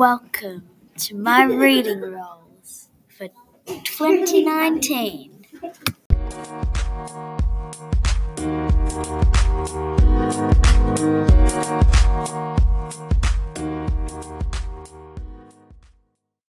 Welcome to my reading rolls for 2019.